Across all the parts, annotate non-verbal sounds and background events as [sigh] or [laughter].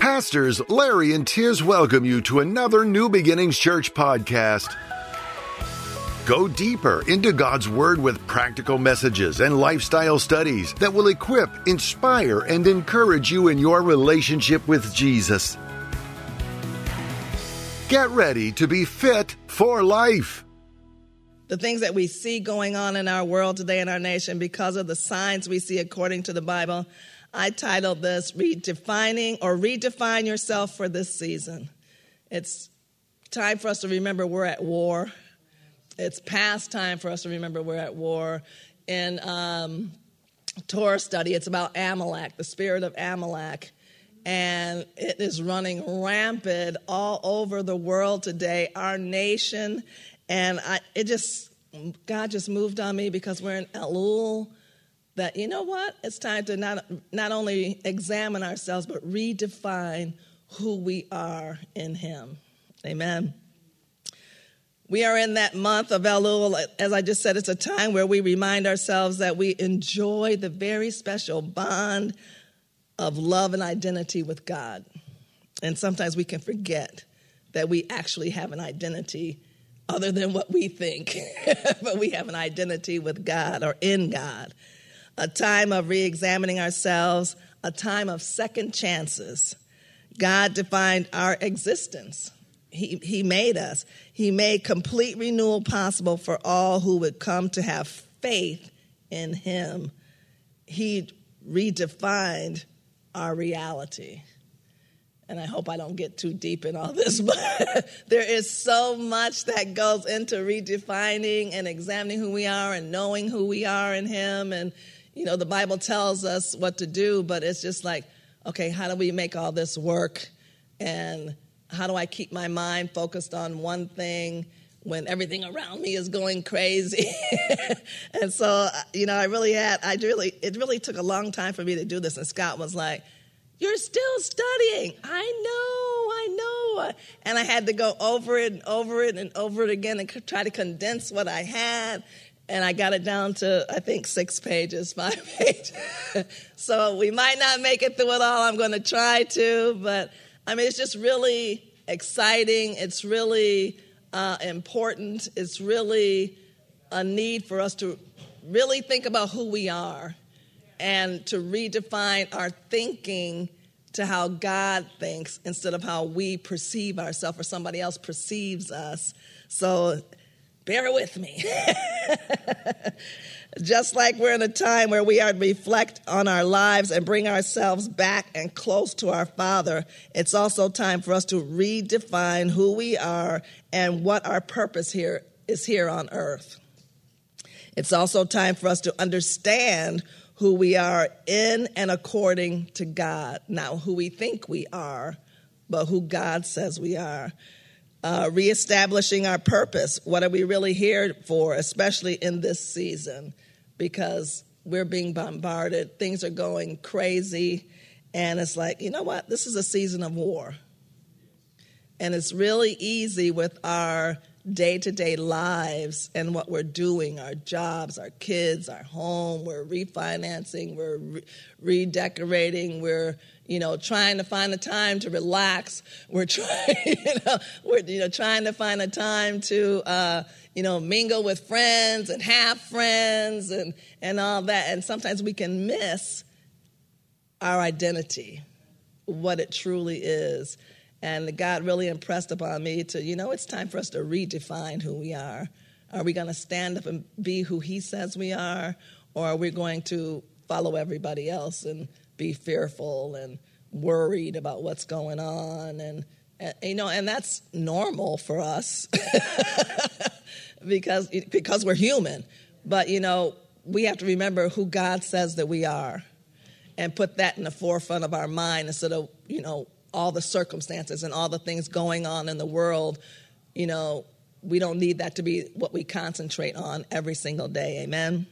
Pastors Larry and Tiz welcome you to another New Beginnings Church podcast. Go deeper into God's Word with practical messages and lifestyle studies that will equip, inspire, and encourage you in your relationship with Jesus. Get ready to be fit for life. The things that we see going on in our world today in our nation because of the signs we see according to the Bible, I titled this Redefining or Redefine Yourself for This Season. It's time for us to remember we're at war. It's past time for us to remember we're at war. In um, Torah study, it's about Amalek, the spirit of Amalek and it is running rampant all over the world today, our nation. And I, it just, God just moved on me because we're in Elul. That you know what? It's time to not not only examine ourselves but redefine who we are in Him. Amen. We are in that month of Elul. As I just said, it's a time where we remind ourselves that we enjoy the very special bond of love and identity with God. And sometimes we can forget that we actually have an identity other than what we think, [laughs] but we have an identity with God or in God. A time of re examining ourselves, a time of second chances. God defined our existence. He, he made us. He made complete renewal possible for all who would come to have faith in Him. He redefined our reality. And I hope I don't get too deep in all this, [laughs] but there is so much that goes into redefining and examining who we are and knowing who we are in Him. And, you know, the Bible tells us what to do, but it's just like, okay, how do we make all this work? And how do I keep my mind focused on one thing when everything around me is going crazy? [laughs] and so, uh, you know, I really had, I really, it really took a long time for me to do this. And Scott was like, you're still studying. I know, I know. And I had to go over it and over it and over it again and try to condense what I had. And I got it down to, I think, six pages, [laughs] five pages. so we might not make it through it all. I'm going to try to. But I mean, it's just really exciting. It's really uh, important. It's really a need for us to really think about who we are and to redefine our thinking to how God thinks instead of how we perceive ourselves or somebody else perceives us. So bear with me. [laughs] Just like we're in a time where we are to reflect on our lives and bring ourselves back and close to our Father, it's also time for us to redefine who we are and what our purpose here is here on earth. It's also time for us to understand who we are in and according to God. Not who we think we are, but who God says we are. Uh, reestablishing our purpose. What are we really here for, especially in this season? Because we're being bombarded, things are going crazy, and it's like, you know what? This is a season of war. And it's really easy with our day to day lives and what we're doing our jobs, our kids, our home. We're refinancing, we're re- redecorating, we're you know, trying to find a time to relax. We're [laughs] trying, you know, we're you know trying to find a time to uh, you know mingle with friends and have friends and and all that. And sometimes we can miss our identity, what it truly is. And God really impressed upon me to, you know, it's time for us to redefine who we are. Are we going to stand up and be who He says we are, or are we going to follow everybody else and be fearful and worried about what's going on? And, and you know, and that's normal for us [laughs] because because we're human. But you know, we have to remember who God says that we are, and put that in the forefront of our mind instead of you know all the circumstances and all the things going on in the world, you know, we don't need that to be what we concentrate on every single day. Amen.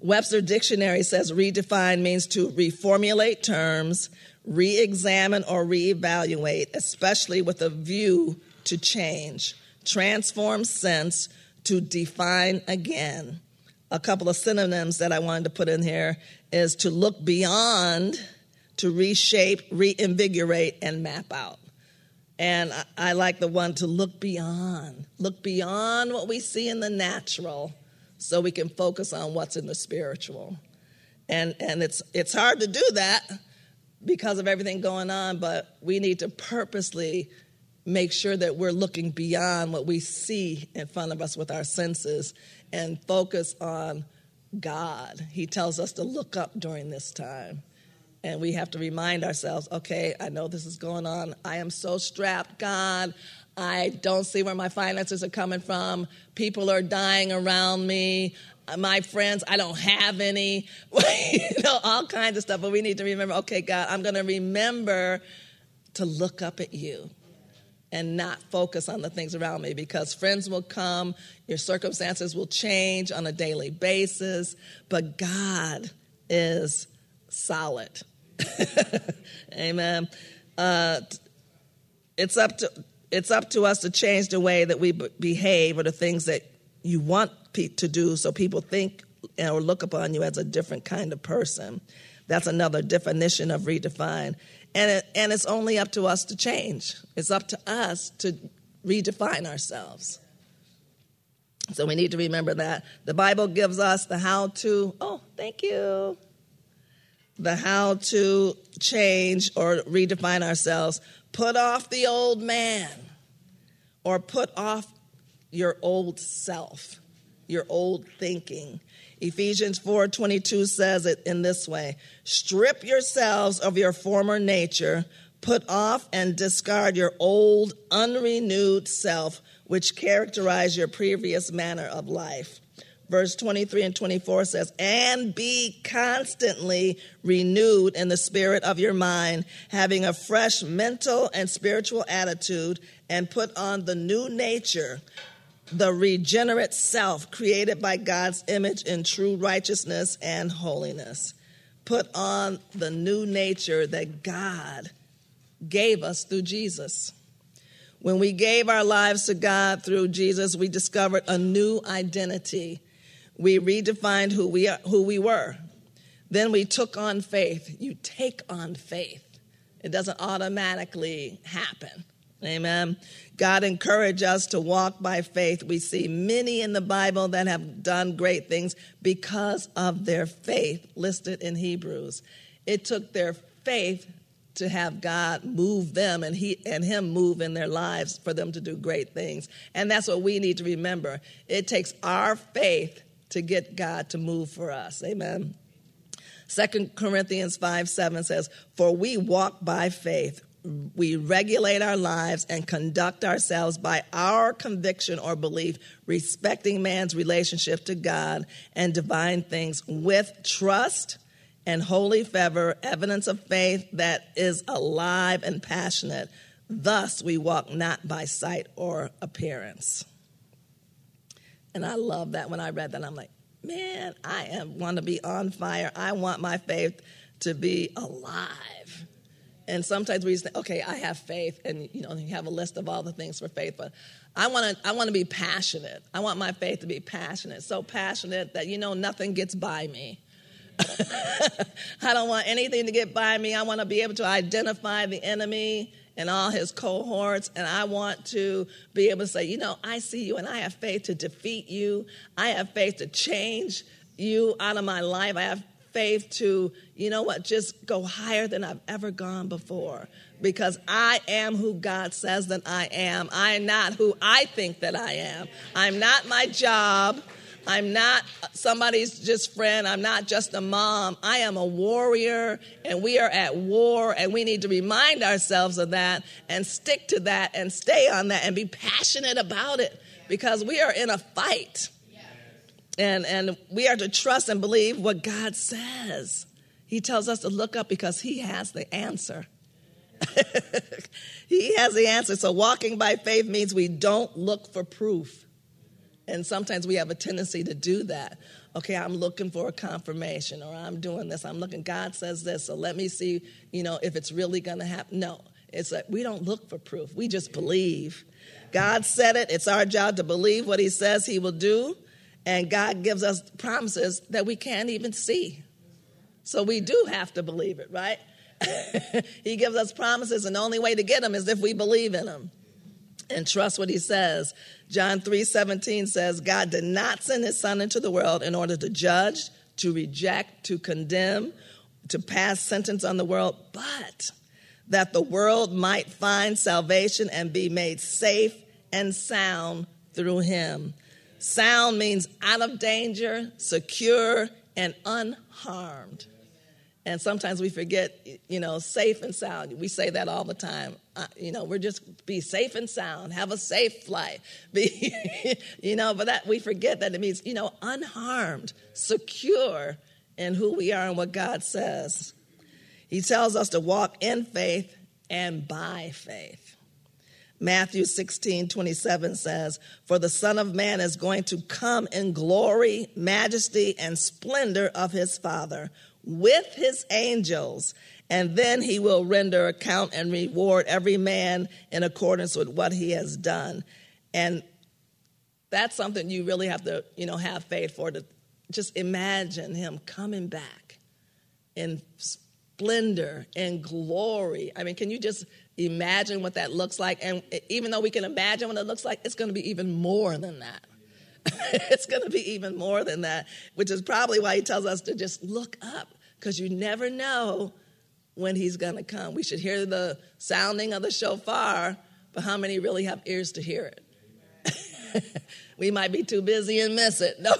Webster Dictionary says redefine means to reformulate terms, re examine, or reevaluate, especially with a view to change, transform sense, to define again. A couple of synonyms that I wanted to put in here is to look beyond to reshape, reinvigorate, and map out. And I, I like the one to look beyond, look beyond what we see in the natural so we can focus on what's in the spiritual. And, and it's, it's hard to do that because of everything going on, but we need to purposely make sure that we're looking beyond what we see in front of us with our senses and focus on God. He tells us to look up during this time. And we have to remind ourselves okay, I know this is going on. I am so strapped, God. I don't see where my finances are coming from. People are dying around me. My friends, I don't have any. [laughs] you know, all kinds of stuff. But we need to remember okay, God, I'm going to remember to look up at you and not focus on the things around me because friends will come, your circumstances will change on a daily basis, but God is solid. [laughs] Amen. Uh, it's up to it's up to us to change the way that we b- behave or the things that you want pe- to do so people think or look upon you as a different kind of person. That's another definition of redefine. And, it, and it's only up to us to change. It's up to us to redefine ourselves. So we need to remember that. The Bible gives us the how to. Oh, thank you. The how to change or redefine ourselves. Put off the old man or put off your old self, your old thinking. Ephesians 4:22 says it in this way: Strip yourselves of your former nature, put off and discard your old unrenewed self which characterized your previous manner of life. Verse 23 and 24 says, And be constantly renewed in the spirit of your mind, having a fresh mental and spiritual attitude, and put on the new nature, the regenerate self created by God's image in true righteousness and holiness. Put on the new nature that God gave us through Jesus. When we gave our lives to God through Jesus, we discovered a new identity. We redefined who we, are, who we were. Then we took on faith. You take on faith, it doesn't automatically happen. Amen. God encouraged us to walk by faith. We see many in the Bible that have done great things because of their faith, listed in Hebrews. It took their faith to have God move them and he and him move in their lives for them to do great things. And that's what we need to remember. It takes our faith to get God to move for us. Amen. Second Corinthians 5 7 says, For we walk by faith we regulate our lives and conduct ourselves by our conviction or belief, respecting man's relationship to God and divine things with trust and holy fervor, evidence of faith that is alive and passionate. Thus, we walk not by sight or appearance. And I love that when I read that. I'm like, man, I am want to be on fire. I want my faith to be alive. And sometimes we say, okay, I have faith, and you know, you have a list of all the things for faith, but I want to I want to be passionate. I want my faith to be passionate, so passionate that you know nothing gets by me. [laughs] I don't want anything to get by me. I want to be able to identify the enemy and all his cohorts, and I want to be able to say, you know, I see you, and I have faith to defeat you. I have faith to change you out of my life. I have faith to, you know what, just go higher than I've ever gone before because I am who God says that I am. I am not who I think that I am. I'm not my job. I'm not somebody's just friend. I'm not just a mom. I am a warrior, and we are at war, and we need to remind ourselves of that and stick to that and stay on that and be passionate about it because we are in a fight. And, and we are to trust and believe what God says. He tells us to look up because He has the answer. [laughs] he has the answer. So, walking by faith means we don't look for proof. And sometimes we have a tendency to do that. Okay, I'm looking for a confirmation, or I'm doing this. I'm looking, God says this, so let me see, you know, if it's really going to happen. No, it's like we don't look for proof. We just believe. God said it. It's our job to believe what He says He will do. And God gives us promises that we can't even see. So we do have to believe it, right? [laughs] he gives us promises, and the only way to get them is if we believe in them and trust what he says. John 3 17 says, God did not send his son into the world in order to judge, to reject, to condemn, to pass sentence on the world, but that the world might find salvation and be made safe and sound through him. Sound means out of danger, secure, and unharmed. And sometimes we forget, you know, safe and sound. We say that all the time. Uh, you know, we're just be safe and sound, have a safe flight. [laughs] Be, you know, but that we forget that it means, you know, unharmed, secure in who we are and what God says. He tells us to walk in faith and by faith. Matthew 16, 27 says, For the Son of Man is going to come in glory, majesty, and splendor of his Father with his angels, and then he will render account and reward every man in accordance with what he has done. And that's something you really have to, you know, have faith for to just imagine him coming back in splendor and glory. I mean, can you just imagine what that looks like? And even though we can imagine what it looks like, it's going to be even more than that. [laughs] it's going to be even more than that, which is probably why he tells us to just look up because you never know when he's going to come. We should hear the sounding of the shofar, but how many really have ears to hear it? [laughs] we might be too busy and miss it. No.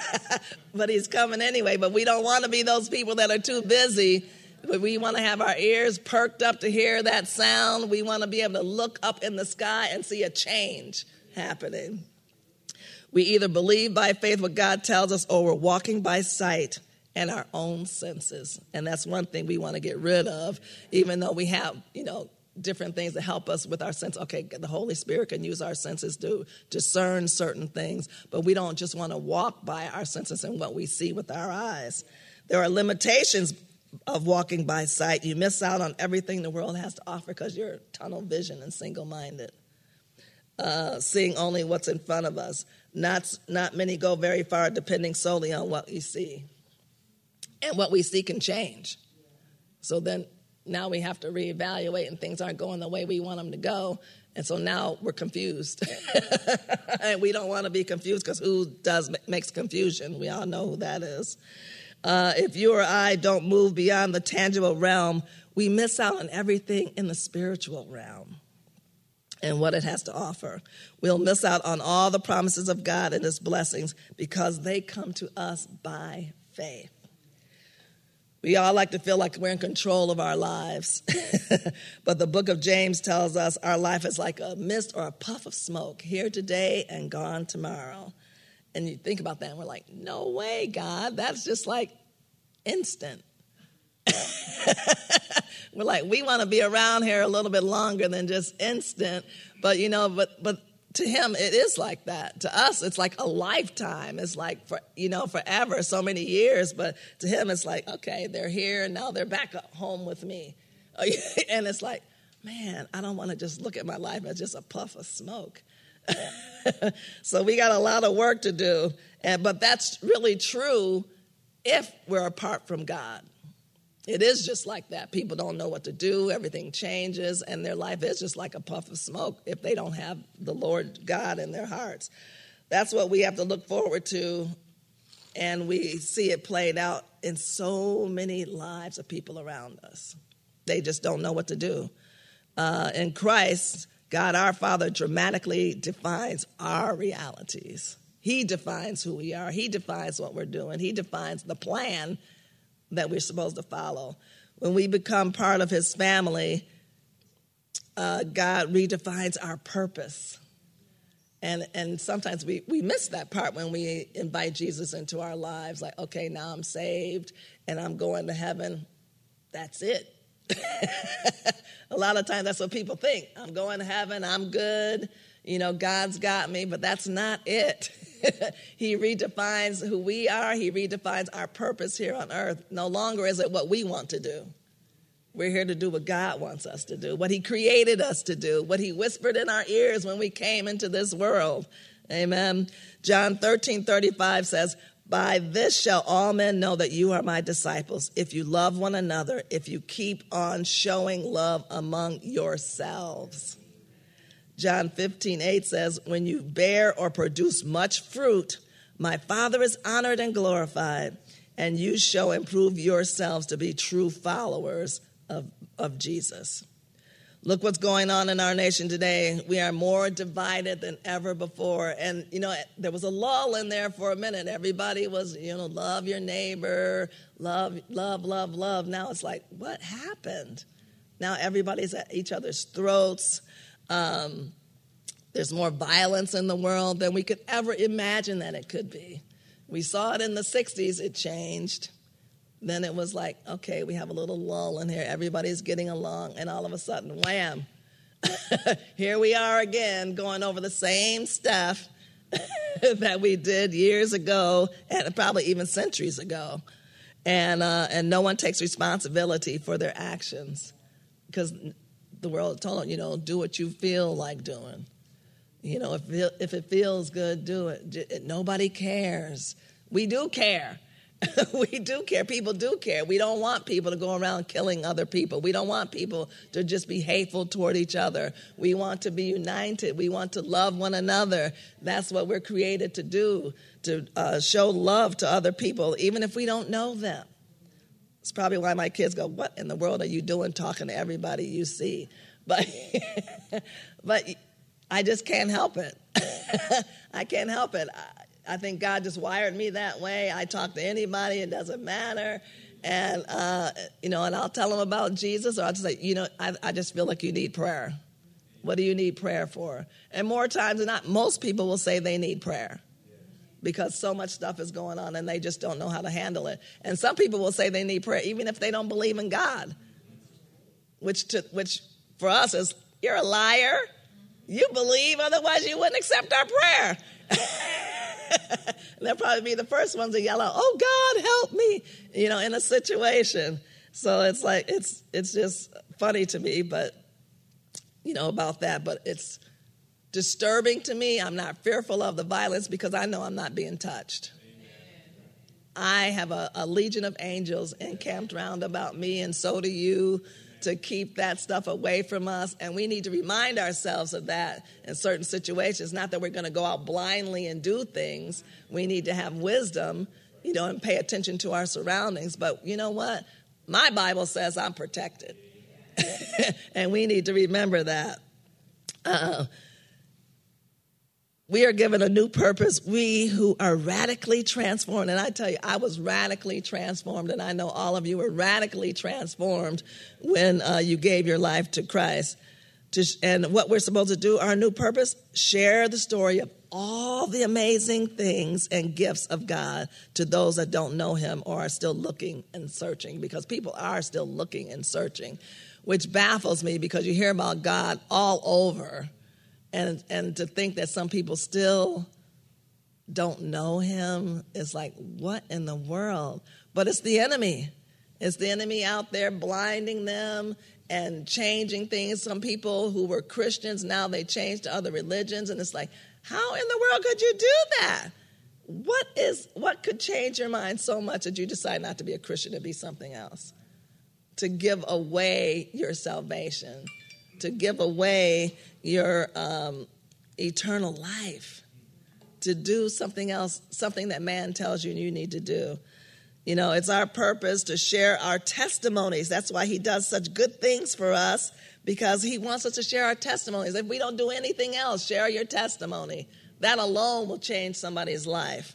[laughs] but he's coming anyway. But we don't want to be those people that are too busy. But we want to have our ears perked up to hear that sound. We want to be able to look up in the sky and see a change happening. We either believe by faith what God tells us or we're walking by sight and our own senses. And that's one thing we want to get rid of, even though we have, you know, different things that help us with our sense. Okay, the Holy Spirit can use our senses to discern certain things, but we don't just want to walk by our senses and what we see with our eyes. There are limitations of walking by sight. You miss out on everything the world has to offer because you're tunnel vision and single minded. Uh, seeing only what's in front of us. Not, not many go very far depending solely on what you see and what we see can change. So then now we have to reevaluate, and things aren't going the way we want them to go. And so now we're confused. [laughs] and we don't want to be confused because who does makes confusion? We all know who that is. Uh, if you or I don't move beyond the tangible realm, we miss out on everything in the spiritual realm and what it has to offer. We'll miss out on all the promises of God and His blessings because they come to us by faith. We all like to feel like we're in control of our lives. [laughs] but the book of James tells us our life is like a mist or a puff of smoke, here today and gone tomorrow. And you think about that, and we're like, no way, God, that's just like instant. [laughs] we're like, we want to be around here a little bit longer than just instant. But you know, but but to him it is like that. To us it's like a lifetime. It's like for you know forever so many years. But to him it's like okay they're here and now they're back home with me. [laughs] And it's like man i don't want to just look at my life as just a puff of smoke. [laughs] So we got a lot of work to do. And but that's really true if we're apart from god it is just like that. People don't know what to do. Everything changes, and their life is just like a puff of smoke if they don't have the Lord God in their hearts. That's what we have to look forward to, and we see it played out in so many lives of people around us. They just don't know what to do. Uh, in Christ, God our Father dramatically defines our realities. He defines who we are, He defines what we're doing, He defines the plan that we're supposed to follow. When we become part of his family, uh, God redefines our purpose. And, and sometimes we, we miss that part when we invite Jesus into our lives. Like, okay, now I'm saved and I'm going to heaven. That's it. [laughs] a lot of times that's what people think. I'm going to heaven, I'm good, you know, God's got me, but that's not it. [laughs] he redefines who we are, He redefines our purpose here on earth. No longer is it what we want to do. We're here to do what God wants us to do, what He created us to do, what He whispered in our ears when we came into this world. Amen. John 13 35 says, By this shall all men know that you are my disciples, if you love one another, if you keep on showing love among yourselves. John 15, 8 says, When you bear or produce much fruit, my Father is honored and glorified, and you shall improve yourselves to be true followers of, of Jesus. Look what's going on in our nation today. We are more divided than ever before. And, you know, there was a lull in there for a minute. Everybody was, you know, love your neighbor, love, love, love, love. Now it's like, what happened? Now everybody's at each other's throats. Um, there's more violence in the world than we could ever imagine that it could be. We saw it in the 60s, it changed. Then it was like, okay, we have a little lull in here. Everybody's getting along. And all of a sudden, wham, [laughs] here we are again going over the same stuff [laughs] that we did years ago and probably even centuries ago. And, uh, and no one takes responsibility for their actions because the world told you know, do what you feel like doing. You know, if, if it feels good, do it. Nobody cares. We do care. [laughs] we do care. People do care. We don't want people to go around killing other people. We don't want people to just be hateful toward each other. We want to be united. We want to love one another. That's what we're created to do, to uh, show love to other people, even if we don't know them. It's probably why my kids go, What in the world are you doing talking to everybody you see? But, [laughs] but I just can't help it. [laughs] I can't help it. I, I, think God just wired me that way. I talk to anybody, it doesn't matter. And, uh, you know, and I'll tell them about Jesus, or I'll just say, you know, I, I just feel like you need prayer. What do you need prayer for? And more times than not, most people will say they need prayer because so much stuff is going on and they just don't know how to handle it. And some people will say they need prayer even if they don't believe in God, which, to, which for us is, you're a liar. You believe, otherwise you wouldn't accept our prayer. [laughs] They'll probably be the first ones to yell out, "Oh God, help me!" You know, in a situation. So it's like it's it's just funny to me, but you know about that. But it's disturbing to me. I'm not fearful of the violence because I know I'm not being touched. I have a, a legion of angels encamped round about me, and so do you to keep that stuff away from us. And we need to remind ourselves of that in certain situations. Not that we're going to go out blindly and do things. We need to have wisdom, you know, and pay attention to our surroundings. But you know what? My Bible says I'm protected. [laughs] and we need to remember that. Uh, we are given a new purpose. We who are radically transformed. And I tell you, I was radically transformed, and I know all of you were radically transformed when uh, you gave your life to Christ. To, and what we're supposed to do, our new purpose, share the story of all the amazing things and gifts of God to those that don't know Him or are still looking and searching, because people are still looking and searching, which baffles me because you hear about God all over and and to think that some people still don't know him is like what in the world? But it's the enemy. It's the enemy out there blinding them and changing things. Some people who were christians now they changed to other religions. And it's like how in the world could you do that? What is what could change your mind so much that you decide not to be a christian to be something else? To give away your salvation to give away your um, eternal life, to do something else, something that man tells you you need to do. You know, it's our purpose to share our testimonies. That's why he does such good things for us because he wants us to share our testimonies. If we don't do anything else, share your testimony. That alone will change somebody's life.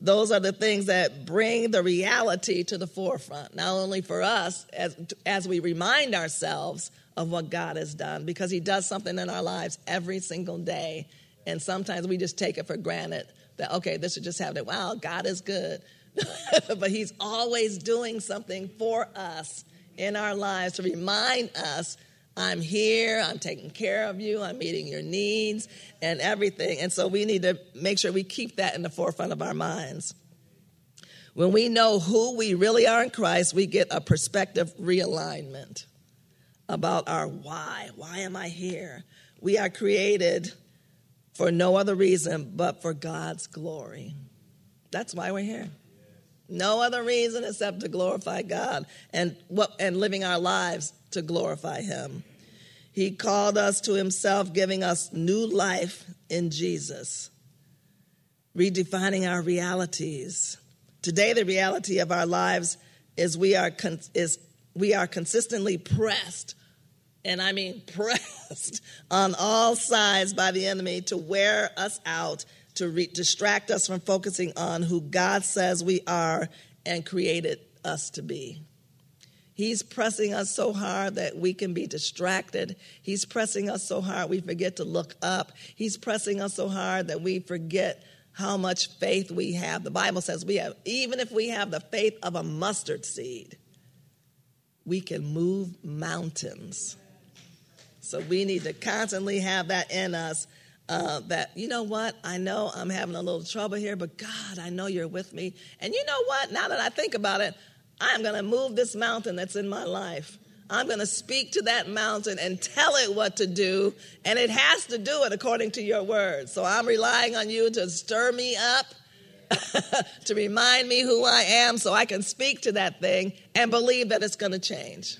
Those are the things that bring the reality to the forefront, not only for us as, as we remind ourselves of what God has done because He does something in our lives every single day. And sometimes we just take it for granted that, okay, this should just happen. Wow, God is good. [laughs] but He's always doing something for us in our lives to remind us I'm here, I'm taking care of you, I'm meeting your needs and everything. And so we need to make sure we keep that in the forefront of our minds. When we know who we really are in Christ, we get a perspective realignment about our why. Why am I here? We are created for no other reason but for God's glory. That's why we're here. No other reason except to glorify God and what and living our lives to glorify him. He called us to himself, giving us new life in Jesus, redefining our realities. Today the reality of our lives is we are con- is we are consistently pressed and I mean [laughs] pressed on all sides by the enemy to wear us out to re- distract us from focusing on who God says we are and created us to be. He's pressing us so hard that we can be distracted. He's pressing us so hard we forget to look up. He's pressing us so hard that we forget how much faith we have. The Bible says we have, even if we have the faith of a mustard seed, we can move mountains. So we need to constantly have that in us uh, that, you know what, I know I'm having a little trouble here, but God, I know you're with me. And you know what, now that I think about it, I'm going to move this mountain that's in my life. I'm going to speak to that mountain and tell it what to do, and it has to do it according to your word. So I'm relying on you to stir me up, [laughs] to remind me who I am, so I can speak to that thing and believe that it's going to change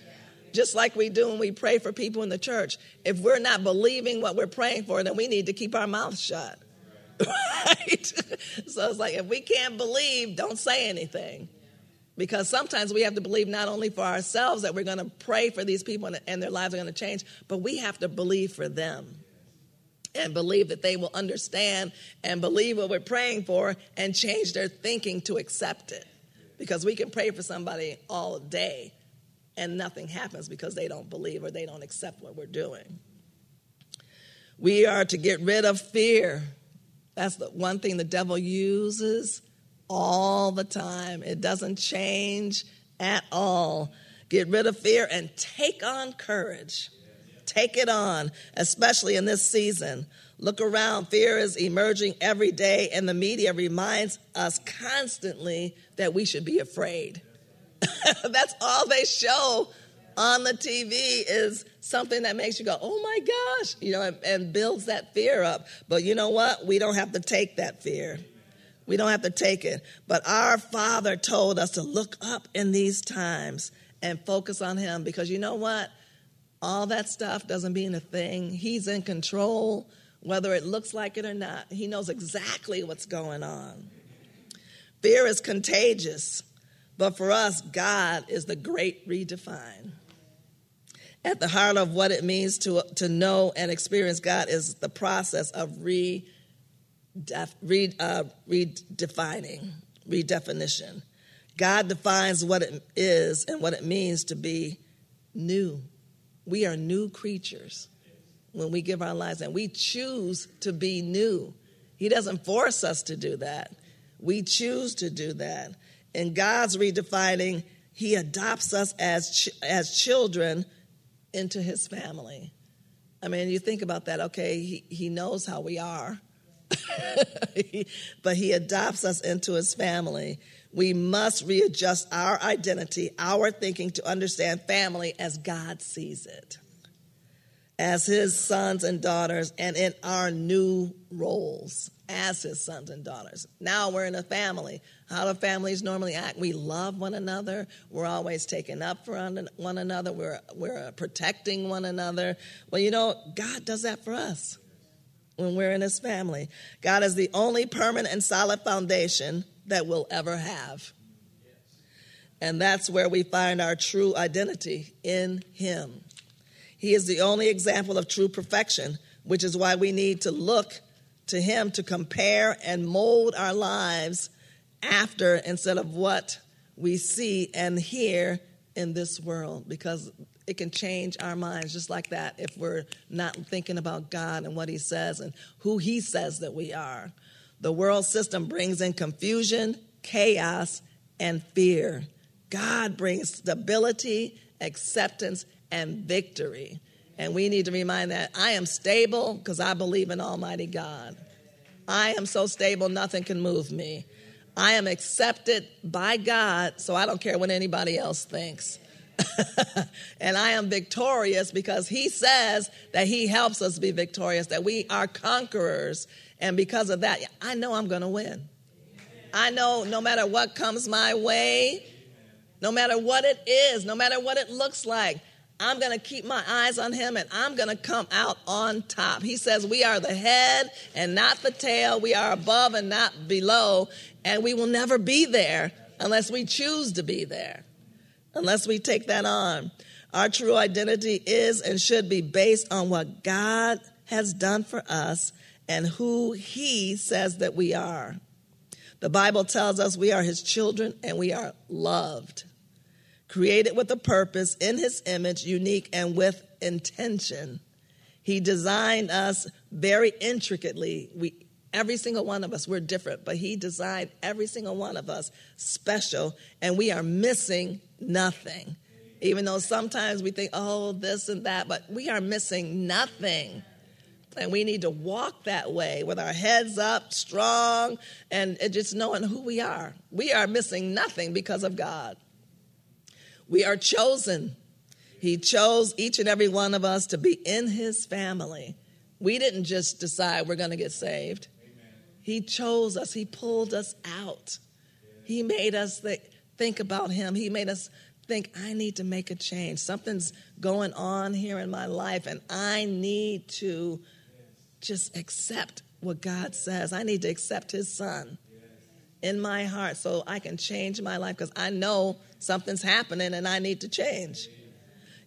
just like we do when we pray for people in the church. If we're not believing what we're praying for, then we need to keep our mouth shut. [laughs] Right? so it's like if we can't believe, don't say anything. Because sometimes we have to believe not only for ourselves that we're going to pray for these people and their lives are going to change, but we have to believe for them and believe that they will understand and believe what we're praying for and change their thinking to accept it. Because we can pray for somebody all day and nothing happens because they don't believe or they don't accept what we're doing. We are to get rid of fear. That's the one thing the devil uses all the time. It doesn't change at all. Get rid of fear and take on courage. Take it on, especially in this season. Look around. Fear is emerging every day, and the media reminds us constantly that we should be afraid. [laughs] That's all they show on the TV is something that makes you go, oh my gosh, you know, and, and, builds that fear up. But you know what? We don't have to take that fear. We don't have to take it. But our Father told us to look up in these times and focus on Him because you know what? All that stuff doesn't mean a thing. He's in control, whether it looks like it or not. He knows exactly what's going on. Fear is contagious. But for us, God is the great redefine. At the heart of what it means to, to know and experience God is the process of re, def, re, uh, redefining, redefinition. God defines what it is and what it means to be new. We are new creatures when we give our lives, and we choose to be new. He doesn't force us to do that. We choose to do that in God's redefining, He adopts us as as children into His family. I mean, you think about that. Okay, He He knows how we are, [laughs] but He adopts us into His family. We must readjust our identity, our thinking to understand family as God sees it, as His sons and daughters, and in our new roles as his sons and daughters. Now we're in a family. How do families normally act? We love one another. We're always taking up for one another. We're, we're protecting one another. Well, you know, God does that for us when we're in his family. God is the only permanent and solid foundation that we'll ever have. And that's where we find our true identity in him. He is the only example of true perfection, which is why we need to look to Him to compare and mold our lives after instead of what we see and hear in this world because it can change our minds just like that if we're not thinking about God and what He says and who He says that we are. The world system brings in confusion, chaos, and fear. God brings stability, acceptance, and victory. And we need to remind that I am stable because I believe in Almighty God. I am so stable, nothing can move me. I am accepted by God, so I don't care what anybody else thinks. [laughs] and I am victorious because He says that He helps us be victorious, that we are conquerors. And because of that, I know I'm going to win. I know no matter what comes my way, no matter what it is, no matter what it looks like, I'm going to keep my eyes on him and I'm going to come out on top. He says we are the head and not the tail. We are above and not below. And we will never be there unless we choose to be there, unless we take that on. Our true identity is and should be based on what God has done for us and who he says that we are. The Bible tells us we are his children and we are loved created with a purpose, in his image, unique and with intention. He designed us very intricately. We, every single one of us, we're different, but he designed every single one of us special, and we are missing nothing. Even though sometimes we think, oh, this and that, but we are missing nothing. And we need to walk that way with our heads up, strong, and just knowing who we are. We are missing nothing because of God. We are chosen. He chose each and every one of us to be in his family. We didn't just decide we're going to get saved. Amen. He chose us, he pulled us out. He made us think, think about him. He made us think, I need to make a change. Something's going on here in my life, and I need to just accept what God says. I need to accept his son in my heart so I can change my life because I know something's happening and I need to change.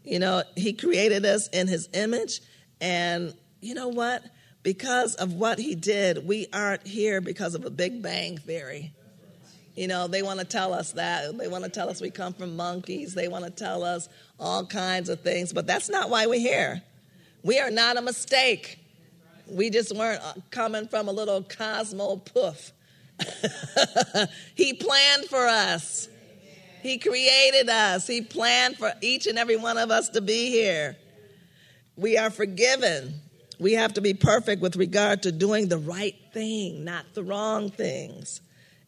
You know, He created us in His image, and you know what? Because of what He did, we aren't here because of a Big Bang theory. You know, they want to tell us that. They want to tell us we come from monkeys. They want to tell us all kinds of things, but that's not why we're here. We are not a mistake. We just weren't uh, coming from a little cosmo poof. [laughs] he planned for us. He created us. He planned for each and every one of us to be here. We are forgiven. We have to be perfect with regard to doing the right thing, not the wrong things.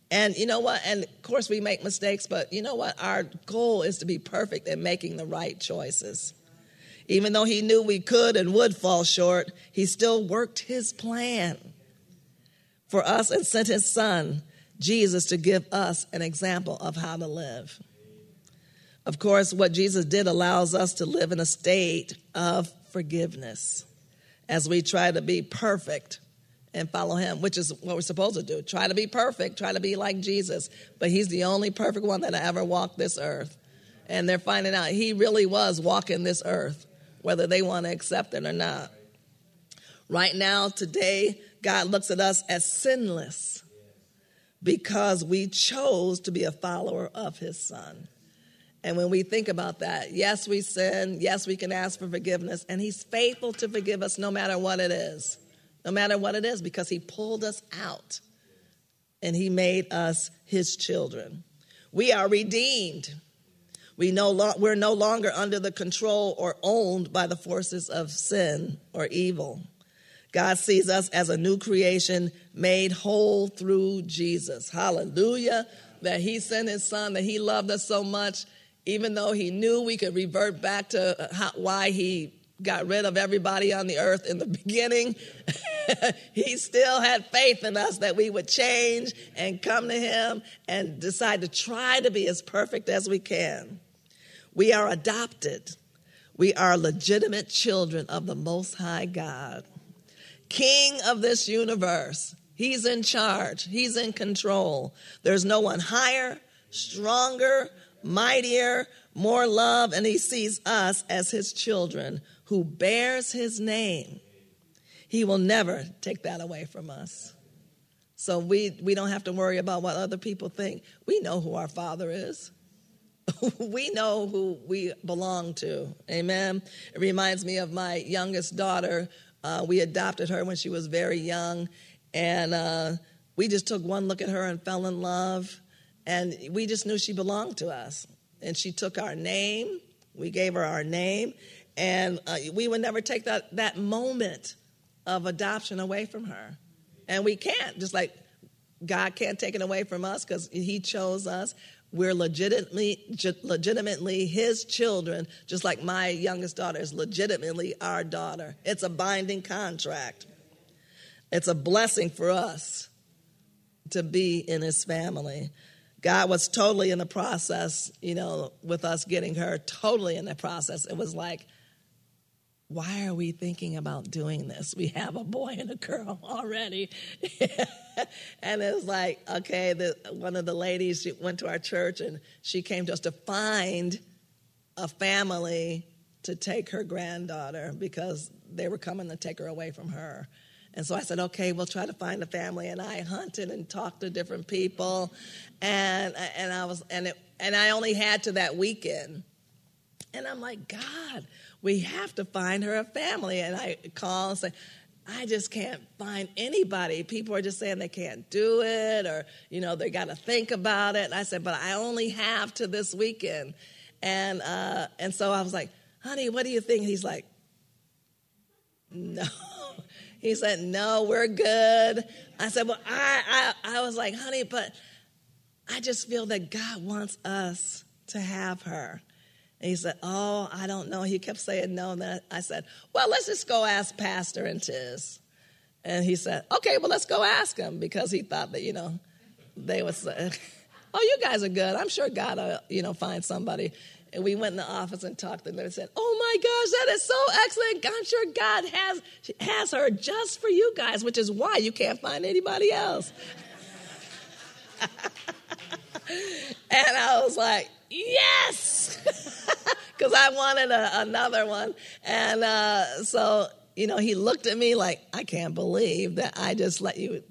And you know what? And of course, we make mistakes, but you know what? Our goal is to be perfect in making the right choices. Even though he knew we could and would fall short, he still worked his plan for us and sent his son, Jesus, to give us an example of how to live. Of course, what Jesus did allows us to live in a state of forgiveness as we try to be perfect and follow him, which is what we're supposed to do. Try to be perfect, try to be like Jesus. But he's the only perfect one that ever walked this earth. And they're finding out he really was walking this earth, whether they want to accept it or not. Right now, today, God looks at us as sinless because we chose to be a follower of his son. And when we think about that, yes, we sin. Yes, we can ask for forgiveness. And he's faithful to forgive us no matter what it is. No matter what it is, because he pulled us out and he made us his children. We are redeemed. We no lo- we're no longer under the control or owned by the forces of sin or evil. God sees us as a new creation made whole through Jesus. Hallelujah. That He sent His Son, that He loved us so much, even though He knew we could revert back to uh, how, why He got rid of everybody on the earth in the [laughs] beginning. [laughs] he still had faith in us that we would change and come to Him and decide to try to be as perfect as we can. We are adopted. We are legitimate children of the Most High God king of this universe. He's in charge, he's in control. There's no one higher, stronger, mightier, more love, and he sees us as his children who bears his name. He will never take that away from us. So we, we don't have to worry about what other people think. We know who our Father is. [laughs] we know who we belong to. Amen. It reminds me of my youngest daughter uh, we adopted her when she was very young, and uh, we just took one look at her and fell in love, and we just knew she belonged to us. And she took our name. We gave her our name, and uh, we would never take that that moment of adoption away from her. And we can't, just like God can't take it away from us because He chose us. We're legitimately, legitimately his children, just like my youngest daughter is legitimately our daughter. It's a binding contract. It's a blessing for us to be in his family. God was totally in the process, you know, with us getting her totally in the process. It was like, why are we thinking about doing this? We have a boy and a girl already. [laughs] and it's like, okay, the, one of the ladies she went to our church and she came us to find a family to take her granddaughter because they were coming to take her away from her. And so I said, okay, we'll try to find a family. And I hunted and talked to different people, and and I was and it and I only had to that weekend. And I'm like, God, we have to find her a family. And I call and say, I just can't find anybody. People are just saying they can't do it, or you know they got to think about it. And I said, but I only have to this weekend, and uh, and so I was like, honey, what do you think? He's like, no. [laughs] He said, no, we're good. I said, well, I, I, I was like, honey, but I just feel that God wants us to have her. And he said, Oh, I don't know. He kept saying no. And then I said, Well, let's just go ask Pastor and Tiz. And he said, Okay, well, let's go ask him because he thought that, you know, they would say, [laughs] Oh, you guys are good. I'm sure God will, you know, find somebody. And we went in the office and talked to them and said, Oh my gosh, that is so excellent. I'm sure God has, has her just for you guys, which is why you can't find anybody else. [laughs] and I was like, Yes! [laughs] Because I wanted a, another one. And uh, so, you know, he looked at me like, I can't believe that I just let you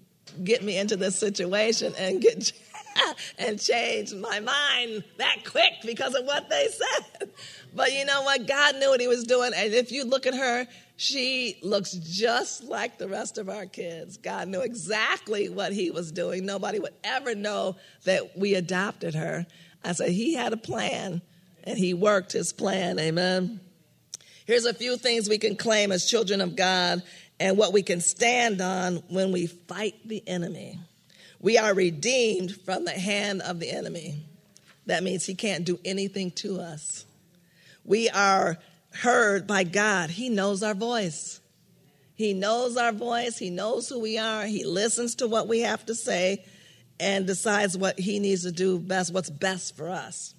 get me into this situation and get [laughs] and change my mind that quick because of what they said. But you know what? God knew what He was doing. And if you look at her, she looks just like the rest of our kids. God knew exactly what He was doing. Nobody would ever know that we adopted her. I said, He had a plan and He worked His plan. Amen. Here's a few things we can claim as children of God and what we can stand on when we fight the enemy. We are redeemed from the hand of the enemy. That means he can't do anything to us. We are heard by God. He knows our voice. He knows our voice. He knows who we are. He listens to what we have to say and decides what he needs to do best, what's best for us.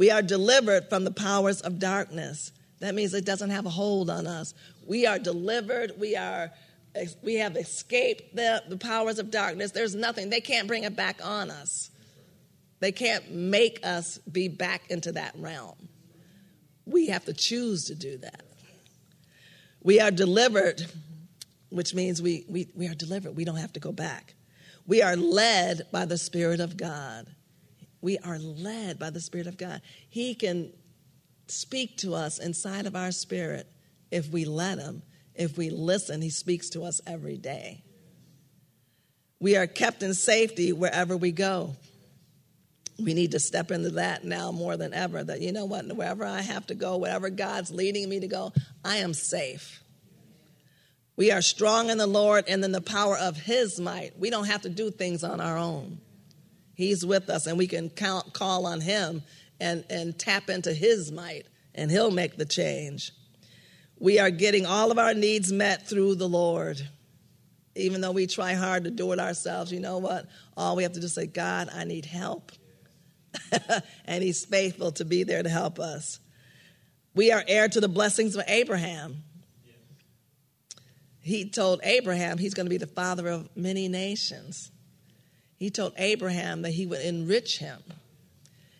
We are delivered from the powers of darkness. That means it doesn't have a hold on us. We are delivered. We are we have escaped the, the powers of darkness. There's nothing, they can't bring it back on us. They can't make us be back into that realm. We have to choose to do that. We are delivered, which means we, we, we are delivered. We don't have to go back. We are led by the Spirit of God. We are led by the Spirit of God. He can speak to us inside of our spirit if we let Him if we listen, He speaks to us every day. We are kept in safety wherever we go. We need to step into that now more than ever. That, you know what, wherever I have to go, wherever God's leading me to go, I am safe. We are strong in the Lord and in the power of His might. We don't have to do things on our own. He's with us, and we can count, call on Him and, and tap into His might, and He'll make the change. We are getting all of our needs met through the Lord. Even though we try hard to do it ourselves, you know what? All we have to do is say, God, I need help. [laughs] and He's faithful to be there to help us. We are heir to the blessings of Abraham. He told Abraham he's going to be the father of many nations. He told Abraham that he would enrich him.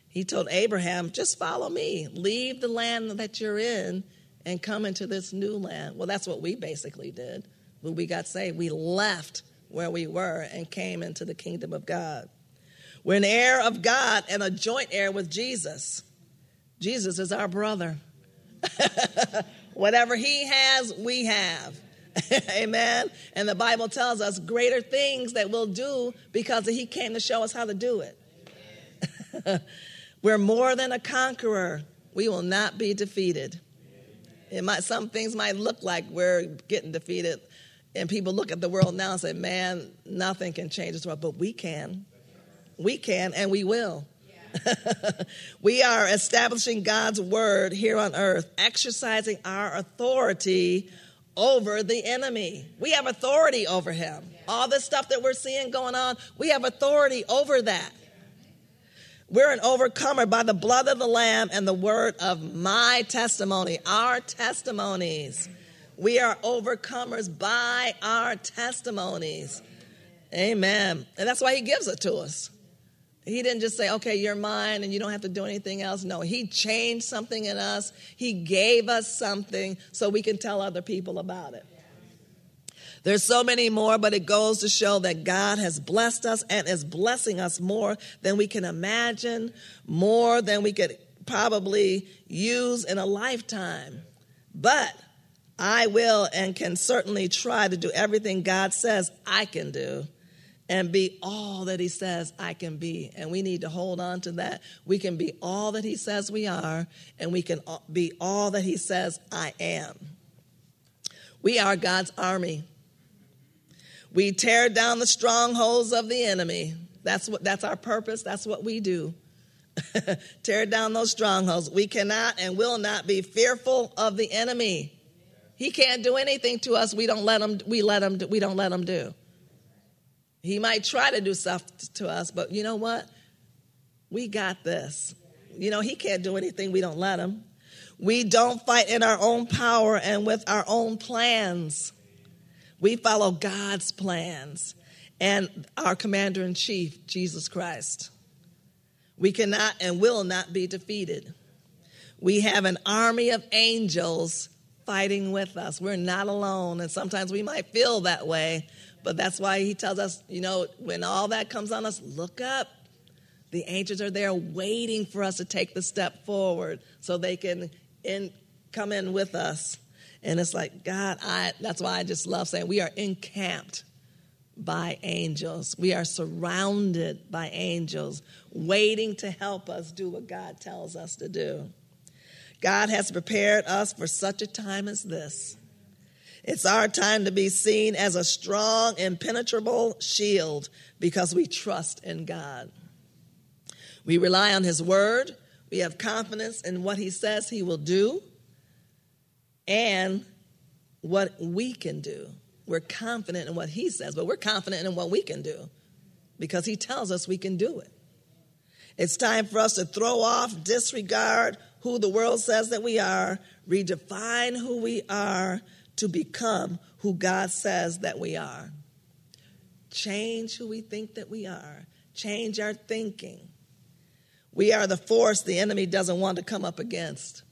He told Abraham, just follow me, leave the land that you're in and come into this new land. Well, that's what we basically did when we got saved. We left where we were and came into the kingdom of God. We're an heir of God and a joint heir with Jesus. Jesus is our brother. [laughs] Whatever he has, we have. [laughs] Amen. And the Bible tells us greater things that we'll do because he came to show us how to do it. [laughs] We're more than a conqueror. We will not be defeated. It might, some things might look like we're getting defeated, and people look at the world now and say, man, nothing can change this world, but we can. We can, and we will. [laughs] we are establishing God's word here on earth, exercising our authority over the enemy. We have authority over him. All this stuff that we're seeing going on, we have authority over that. We're an overcomer by the blood of the Lamb and the word of my testimony, our testimonies. We are overcomers by our testimonies. Amen. And that's why he gives it to us. He didn't just say, okay, you're mine and you don't have to do anything else. No, He changed something in us. He gave us something so we can tell other people about it. There's so many more, but it goes to show that God has blessed us and is blessing us more than we can imagine, more than we could probably use in a lifetime. But I will and can certainly try to do everything God says I can do and be all that He says I can be. And we need to hold on to that. We can be all that He says we are, and we can be all that He says I am. We are God's army. We tear down the strongholds of the enemy. That's what that's our purpose. That's what we do. [laughs] tear down those strongholds. We cannot and will not be fearful of the enemy. He can't do anything to us we don't let him we let him we don't let him do. He might try to do stuff to us, but you know what? We got this. You know, he can't do anything we don't let him. We don't fight in our own power and with our own plans. We follow God's plans and our commander in chief, Jesus Christ. We cannot and will not be defeated. We have an army of angels fighting with us. We're not alone. And sometimes we might feel that way, but that's why he tells us, you know, when all that comes on us, look up. The angels are there waiting for us to take the step forward so they can in, come in with us. And it's like, God, I, that's why I just love saying we are encamped by angels. We are surrounded by angels waiting to help us do what God tells us to do. God has prepared us for such a time as this. It's our time to be seen as a strong, impenetrable shield because we trust in God. We rely on His word. We have confidence in what He says He will do and what we can do. We're confident in what he says, but we're confident in what we can do because he tells us we can do it. It's time for us to throw off, disregard who the world says that we are, redefine who we are to become who God says that we are. Change who we think that we are, change our thinking. We are the force the enemy doesn't want to come up against.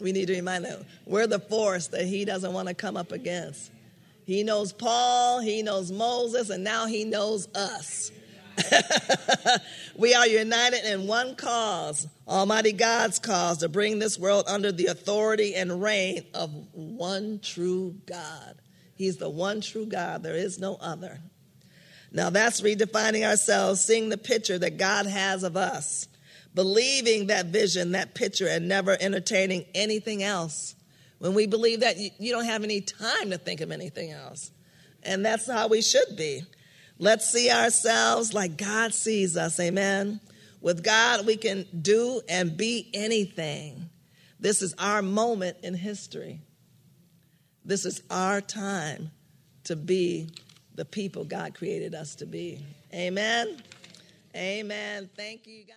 We need to remind them we're the force that he doesn't want to come up against. He knows Paul, he knows Moses, and now he knows us. [laughs] we are united in one cause, Almighty God's cause, to bring this world under the authority and reign of one true God. He's the one true God, there is no other. Now that's redefining ourselves, seeing the picture that God has of us believing that vision, that picture, and never entertaining anything else. When we believe that, you, don't have any time to think of anything else. And that's how we should be. Let's see ourselves like God sees us. Amen. With God, we can do and be anything. This is our moment in history. This is our time to be the people God created us to be. Amen. Amen. Thank you, God.